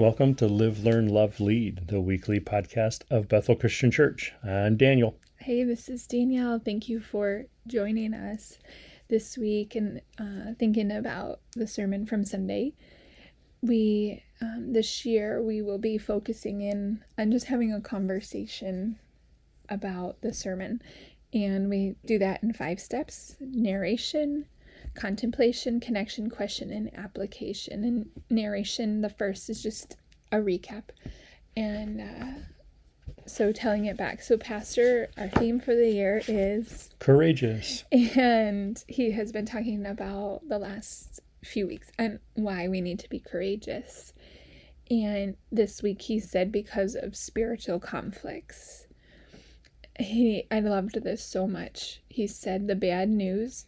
Welcome to Live, Learn, Love, Lead, the weekly podcast of Bethel Christian Church. I'm Daniel. Hey, this is Danielle. Thank you for joining us this week and uh, thinking about the sermon from Sunday. We, um, this year, we will be focusing in on just having a conversation about the sermon. And we do that in five steps narration, contemplation, connection, question, and application. And narration, the first is just a recap. And uh, so telling it back. So, Pastor, our theme for the year is courageous. And he has been talking about the last few weeks and why we need to be courageous. And this week he said because of spiritual conflicts. He I loved this so much. He said the bad news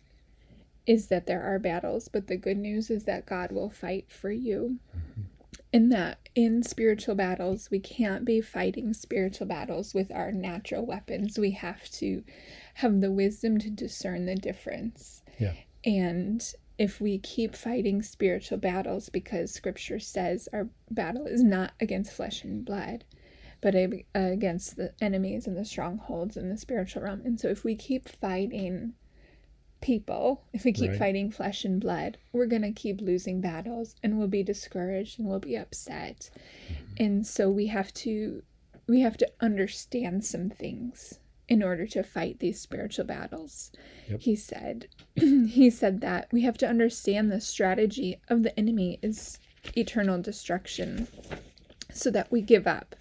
is that there are battles, but the good news is that God will fight for you. Mm-hmm. And that in spiritual battles, we can't be fighting spiritual battles with our natural weapons. We have to have the wisdom to discern the difference. Yeah. And if we keep fighting spiritual battles, because scripture says our battle is not against flesh and blood, but against the enemies and the strongholds in the spiritual realm. And so if we keep fighting people, if we keep right. fighting flesh and blood, we're going to keep losing battles and we'll be discouraged and we'll be upset. Mm-hmm. And so we have to we have to understand some things in order to fight these spiritual battles. Yep. He said he said that we have to understand the strategy of the enemy is eternal destruction so that we give up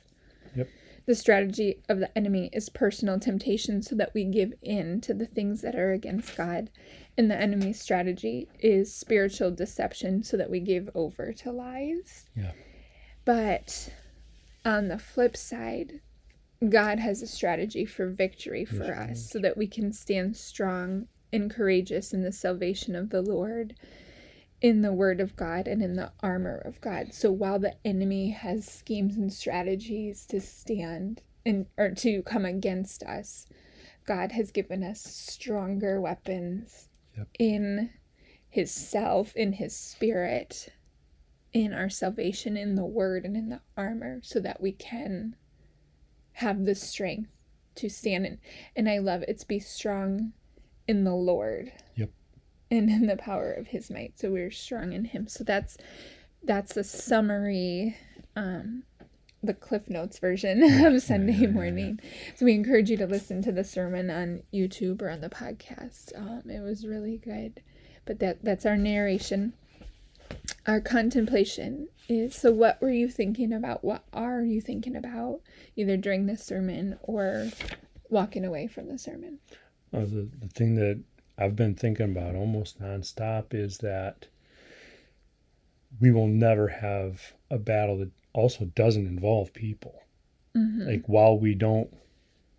the strategy of the enemy is personal temptation so that we give in to the things that are against God. And the enemy's strategy is spiritual deception so that we give over to lies. Yeah. But on the flip side, God has a strategy for victory for yes, us so that we can stand strong and courageous in the salvation of the Lord in the word of God and in the armor of God. So while the enemy has schemes and strategies to stand and or to come against us, God has given us stronger weapons yep. in his self, in his spirit, in our salvation, in the word and in the armor, so that we can have the strength to stand in. And I love it's be strong in the Lord. Yep and in the power of his might. So we're strong in him. So that's that's the summary um the Cliff Notes version of Sunday morning. So we encourage you to listen to the sermon on YouTube or on the podcast. Um, it was really good. But that that's our narration. Our contemplation is so what were you thinking about? What are you thinking about either during the sermon or walking away from the sermon? Uh, the, the thing that I've been thinking about almost nonstop is that we will never have a battle that also doesn't involve people. Mm-hmm. Like while we don't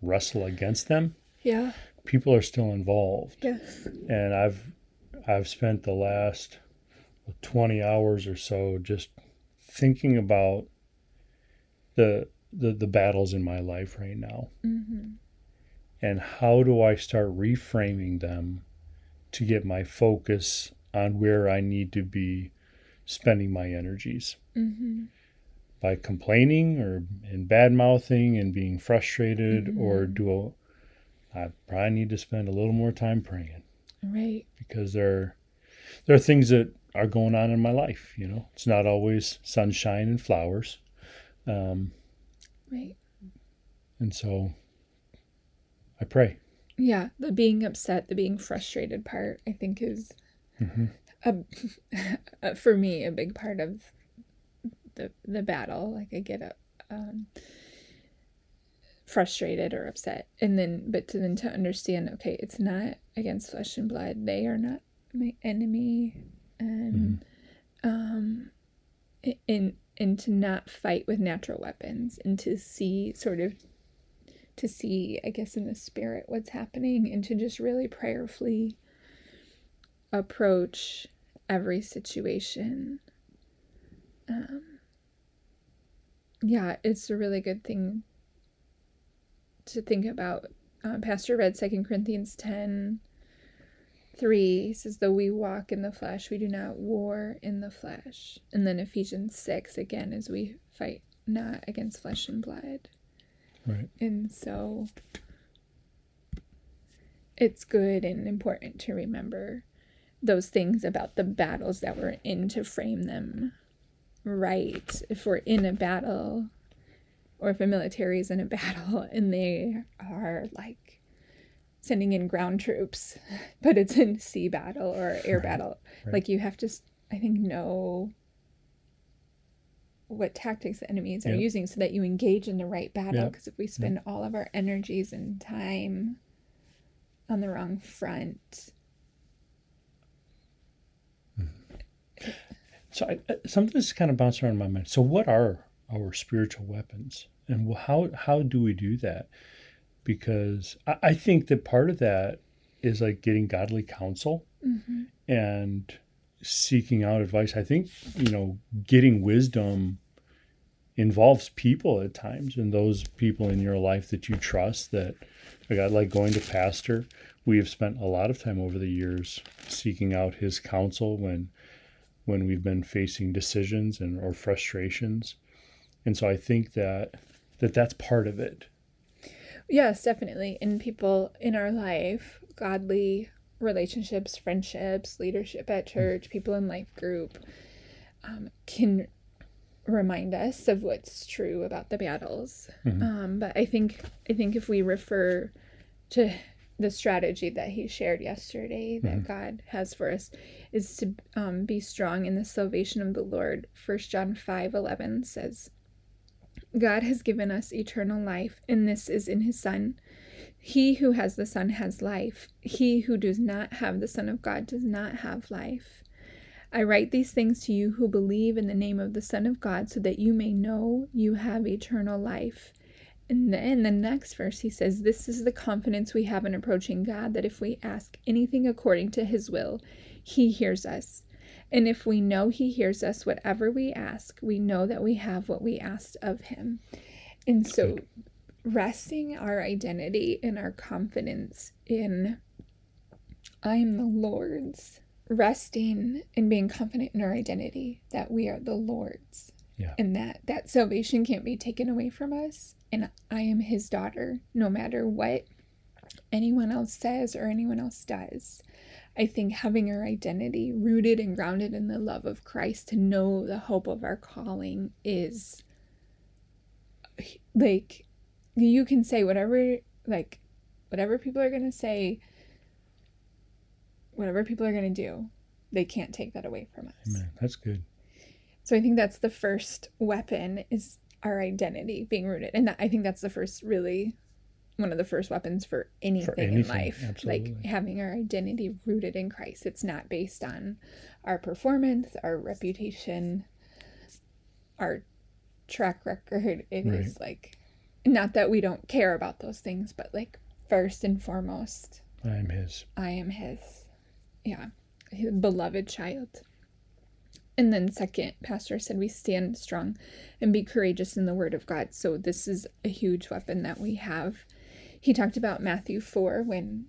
wrestle against them, yeah, people are still involved. Yes. And I've I've spent the last 20 hours or so just thinking about the the, the battles in my life right now. Mm-hmm. And how do I start reframing them to get my focus on where I need to be spending my energies. Mm-hmm. By complaining or in bad mouthing and being frustrated, mm-hmm. or do a, I probably need to spend a little more time praying. Right. Because there, there are things that are going on in my life. You know, it's not always sunshine and flowers. Um, right. And so I pray. Yeah, the being upset, the being frustrated part, I think is mm-hmm. a, for me a big part of the the battle. Like I get a, um, frustrated or upset, and then but to then to understand, okay, it's not against flesh and blood. They are not my enemy, and mm-hmm. um, and and to not fight with natural weapons, and to see sort of to see, I guess, in the spirit what's happening and to just really prayerfully approach every situation. Um, yeah, it's a really good thing to think about. Um, Pastor read Second Corinthians 10 3 he says, Though we walk in the flesh, we do not war in the flesh. And then Ephesians 6 again, as we fight not against flesh and blood. Right. And so it's good and important to remember those things about the battles that we're in to frame them right. If we're in a battle, or if a military is in a battle and they are like sending in ground troops, but it's in sea battle or air Right, battle, right. like you have to, I think, know what tactics the enemies are Yep. using so that you engage in the right battle. Yep. Because if we spend all of our energies and time on the wrong front, So I, I- something that's kind of bounced around in my mind. So what are our spiritual weapons, and how how do we do that? Because I, I think that part of that is like getting godly counsel mm-hmm. and seeking out advice. I think you know getting wisdom involves people at times, and those people in your life that you trust. That like I like going to pastor. We have spent a lot of time over the years seeking out his counsel when when we've been facing decisions and or frustrations and so i think that that that's part of it Yes, definitely. And people in our life, godly relationships, friendships, leadership at church, people in life group, um, can remind us of what's true about the battles. Um, but I think I think if we refer to the strategy that he shared yesterday that God has for us is to um, be strong in the salvation of the Lord. First John five eleven says, God has given us eternal life, and this is in his Son. He who has the Son has life. He who does not have the Son of God does not have life. I write these things to you who believe in the name of the Son of God, so that you may know you have eternal life. And then the next verse, he says, This is the confidence we have in approaching God, that if we ask anything according to his will, he hears us. And if we know he hears us, whatever we ask, we know that we have what we asked of him. And so, resting our identity and our confidence in I am the Lord's, resting and being confident in our identity that we are the Lord's yeah. and that that salvation can't be taken away from us. And i am his daughter no matter what anyone else says or anyone else does. I think having our identity rooted and grounded in the love of christ to know the hope of our calling is like you can say whatever like whatever people are going to say whatever people are going to do they can't take that away from us Amen. that's good so I think that's the first weapon is our identity being rooted. And that, I think that's the first really one of the first weapons for anything, in anything, life. Like having our identity rooted in Christ. It's not based on our performance, our reputation, our track record. It is Right. like not that we don't care about those things, but like first and foremost, i am his I am his. Yeah. His beloved child. And then second, Pastor said we stand strong and be courageous in the word of God. So this is a huge weapon that we have. He talked about Matthew 4 when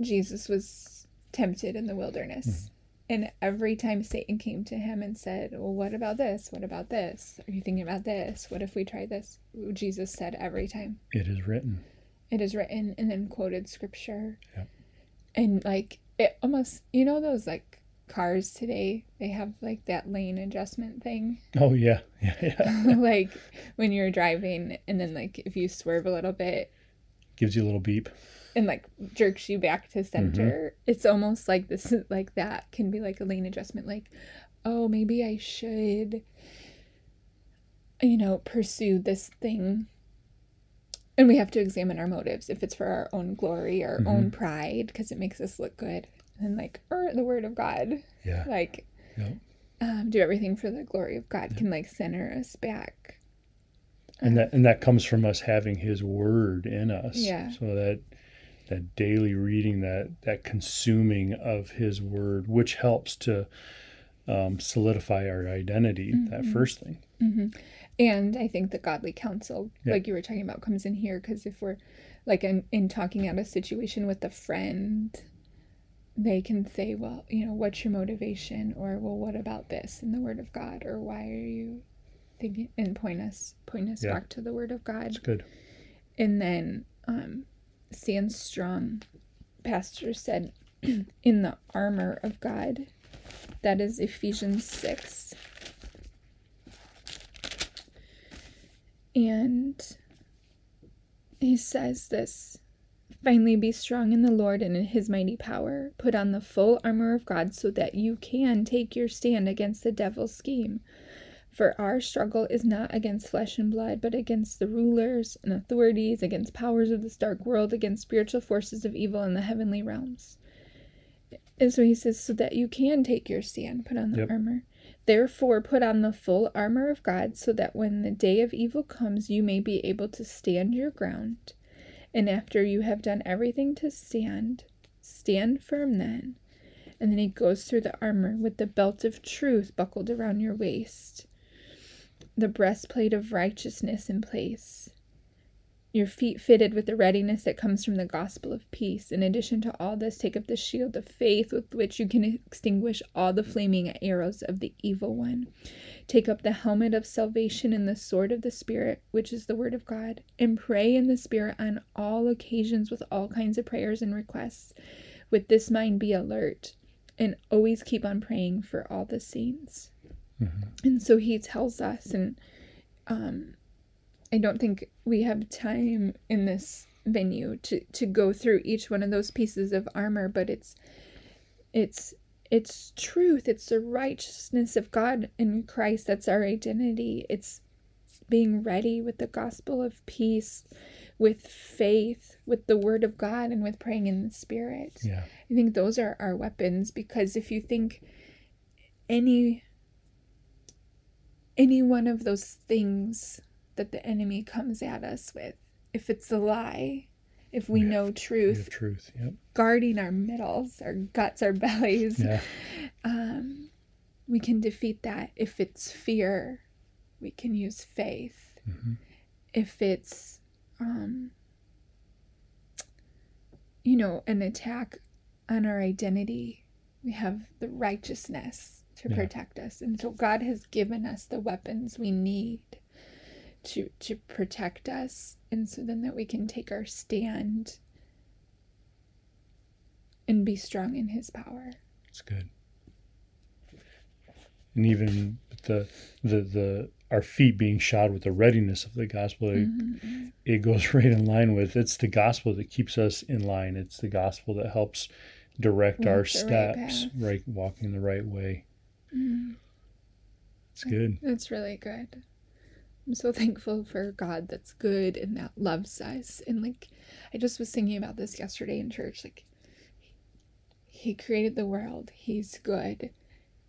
Jesus was tempted in the wilderness. Hmm. And every time Satan came to him and said, Well, what about this? What about this? Are you thinking about this? What if we try this? Jesus said every time it is written it is written and then quoted scripture Yep. and like it almost you know those like cars today? They have like that lane adjustment thing? Oh yeah. Yeah, yeah. like when you're driving and then like if you swerve a little bit gives you a little beep. and like jerks you back to mm-hmm. center it's almost like this is like that can be like a lane adjustment like oh maybe i should you know pursue this thing and we have to examine our motives if it's for our own glory our own pride because it makes us look good and like or the word of god. Yeah. Like Yep. um, do everything for the glory of god can like center us back. And that and that comes from us having his word in us. Yeah. so that that daily reading that that consuming of his word which helps to um, solidify our identity that Mm-hmm. first thing And I think the godly counsel, Yeah. like you were talking about, comes in here because if we're like in, in talking out a situation with a friend, they can say, well, you know, what's your motivation? Or, well, what about this in the Word of God? Or why are you thinking? And point us, point us Yeah. back to the Word of God. it's good And then um, stand strong. Pastor said, in the armor of God. That is Ephesians 6. And he says this Finally, be strong in the Lord and in his mighty power. Put on the full armor of God so that you can take your stand against the devil's scheme. For our struggle is not against flesh and blood, but against the rulers and authorities, against powers of this dark world, against spiritual forces of evil in the heavenly realms. And so he says, so that you can take your stand, put on the Yep. armor. Therefore, put on the full armor of God, so that when the day of evil comes, you may be able to stand your ground. And after you have done everything to stand, stand firm then. And then he goes through the armor with the belt of truth buckled around your waist, the breastplate of righteousness in place, your feet fitted with the readiness that comes from the gospel of peace. In addition to all this, take up the shield of faith with which you can extinguish all the flaming arrows of the evil one. Take up the helmet of salvation and the sword of the Spirit, which is the word of God, and pray in the Spirit on all occasions with all kinds of prayers and requests. With this mind, be alert and always keep on praying for all the saints. And so he tells us, and um, I don't think we have time in this venue to, to go through each one of those pieces of armor, but it's it's it's truth, it's the righteousness of God in Christ that's our identity. It's being ready with the gospel of peace, with faith, with the word of God, and with praying in the spirit. yeah I think those are our weapons because if you think any any one of those things that the enemy comes at us with, if it's a lie, if we Yeah, know We truth, have truth yep guarding our middles, our guts, our bellies, yeah um, we can defeat that. If it's fear, we can use faith. Mhm. If it's, um, you know, an attack on our identity, we have the righteousness to Yeah. protect us. And so God has given us the weapons we need to to protect us and so then that we can take our stand and be strong in his power. It's good. And even the the the our feet being shod with the readiness of the gospel, it- Mhm. it, goes right in line with it's the gospel that keeps us in line. It's the gospel that helps direct Walk our the right steps, right, walking the right way. Mhm. It's good. That's really good. I'm so thankful for God that's good and that loves us. And like, I just was thinking about this yesterday in church. Like, He created the world, He's good,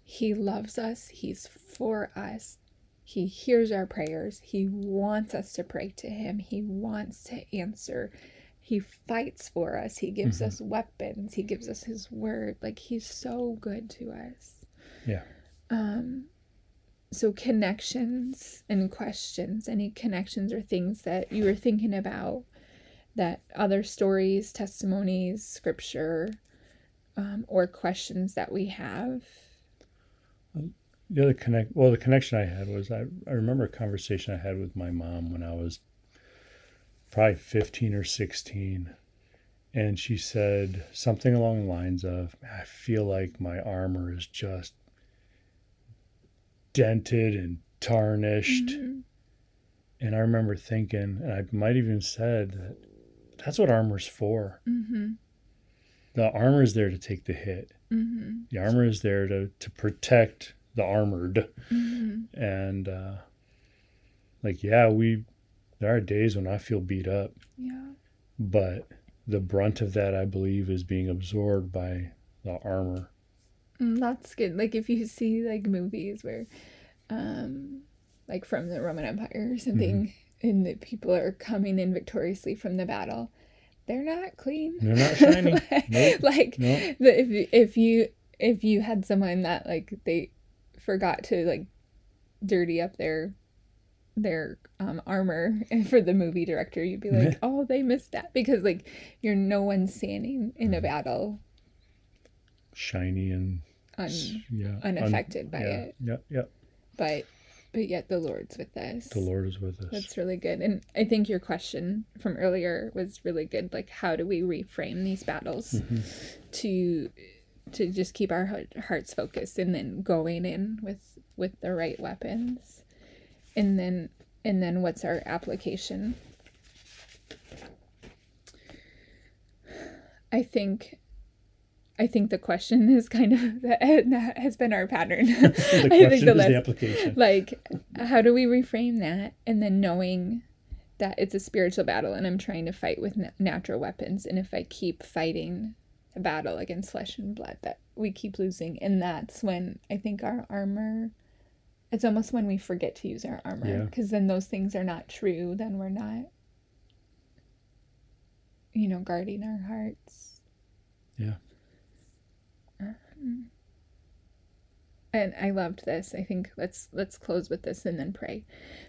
He loves us, He's for us. He hears our prayers. He wants us to pray to Him. He wants to answer. He fights for us. He gives Mhm. us weapons. He gives us His word. Like, He's so good to us. Yeah. Um, so connections and questions any connections or things that you were thinking about that other stories testimonies scripture um, or questions that we have The other connect well, the connection I had was I, I remember a conversation I had with my mom when I was probably fifteen or sixteen. And she said something along the lines of, I feel like my armor is just dented and tarnished. Mhm. And I remember thinking, and I might even said that that's what armor's for. Mhm. The armor is there to take the hit. Mhm. The armor is there to, to protect the armored. Mhm. And uh, like, yeah, we there are days when I feel beat up, yeah but the brunt of that, I believe, is being absorbed by the armor. Mm, that's good like if you see like movies where um like from the roman empire or something and the people are coming in victoriously from the battle, they're not clean. They're not shiny. like, Nope. like Nope. the, if you- if you if you had someone that like they forgot to like dirty up their their um, armor for the movie director, you'd be like, oh, they missed that because like you're no one standing in a battle Shiny and un, yeah, un- unaffected by yeah, it, Yep, yep. but but yet the Lord's with us. The Lord is with us. That's really good. And I think your question from earlier was really good. Like, how do we reframe these battles Mm-hmm. to to just keep our hearts focused and then going in with with the right weapons, and then and then what's our application? I think. I think the question is kind of that has been our pattern. the I question think is the the application. like how do we reframe that and then knowing that it's a spiritual battle and i'm trying to fight with natural weapons and if i keep fighting a battle against flesh and blood that we keep losing and that's when i think our armor it's almost when we forget to use our armor Yeah. because then those things are not true then we're not you know guarding our hearts Yeah. And I loved this. I think let's let's close with this and then pray.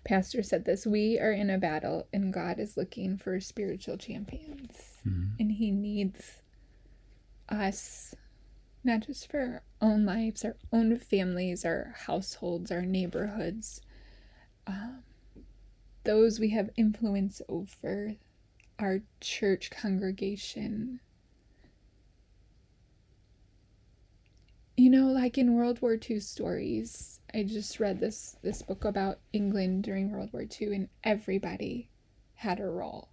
Pastor said this, we are in a battle and God is looking for spiritual champions. And he needs us not just for our own lives, our own families, our households, our neighborhoods, um, those we have influence over, our church congregation, you know like in world war ii stories i just read this this book about england during world war ii and everybody had a role.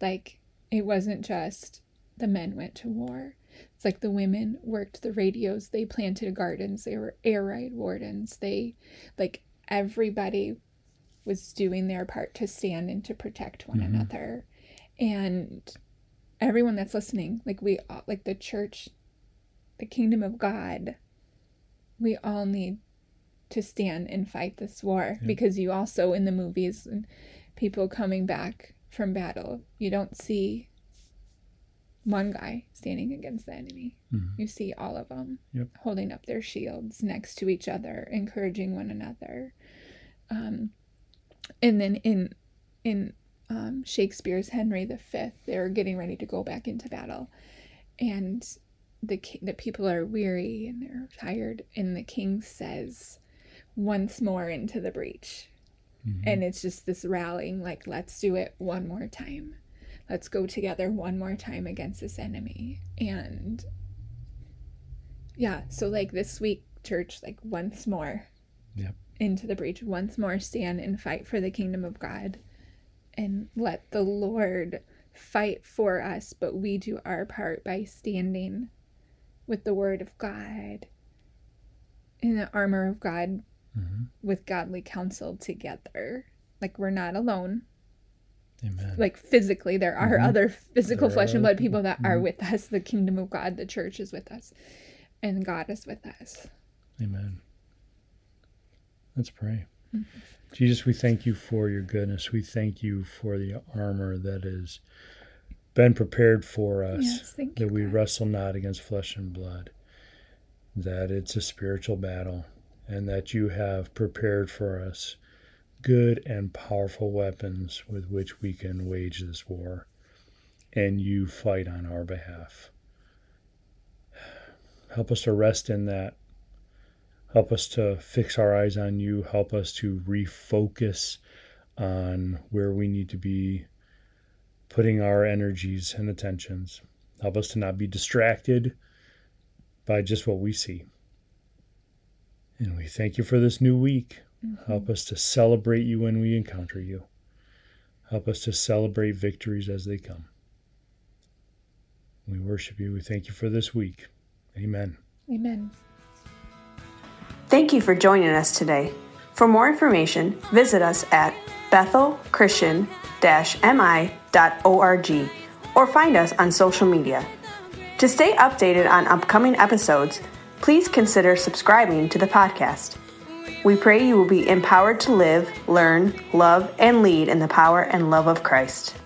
Like it wasn't just the men went to war. It's like the women worked the radios they planted gardens they were air raid wardens they like everybody was doing their part to stand and to protect one mm-hmm. another. And everyone that's listening like we all like the church the kingdom of God, we all need to stand and fight this war because you also in the movies and people coming back from battle, you don't see one guy standing against the enemy. You see all of them Yep. holding up their shields next to each other, encouraging one another. Um, and then in in um, Shakespeare's Henry V, they're getting ready to go back into battle, and the the people are weary and they're tired, and the king says, "Once more into the breach," mm-hmm. and it's just this rallying, like, "Let's do it one more time." Let's go together one more time against this enemy. And yeah, so like this week, church, like once more Yep. into the breach, once more stand and fight for the kingdom of God and let the Lord fight for us, but we do our part by standing with the word of God in the armor of God mm-hmm. with godly counsel together. Like we're not alone. Amen. Like physically, there are mm-hmm. other physical There flesh and blood people that are with us. The kingdom of God, the church is with us, and God is with us. Amen. Let's pray. Mm-hmm. Jesus, we thank you for your goodness. We thank you for the armor that has been prepared for us. Yes, that you, we God. wrestle not against flesh and blood. That it's a spiritual battle, and that you have prepared for us good and powerful weapons with which we can wage this war. And you fight on our behalf. Help us to rest in that. Help us to fix our eyes on you. Help us to refocus on where we need to be putting our energies and attentions. Help us to not be distracted by just what we see. And we thank you for this new week. Mm-hmm. Help us to celebrate you when we encounter you. Help us to celebrate victories as they come. We worship you. We thank you for this week. Amen. Amen. Thank you for joining us today. For more information, visit us at bethelchristian-mi.org or find us on social media. To stay updated on upcoming episodes, please consider subscribing to the podcast. We pray you will be empowered to live, learn, love, and lead in the power and love of Christ.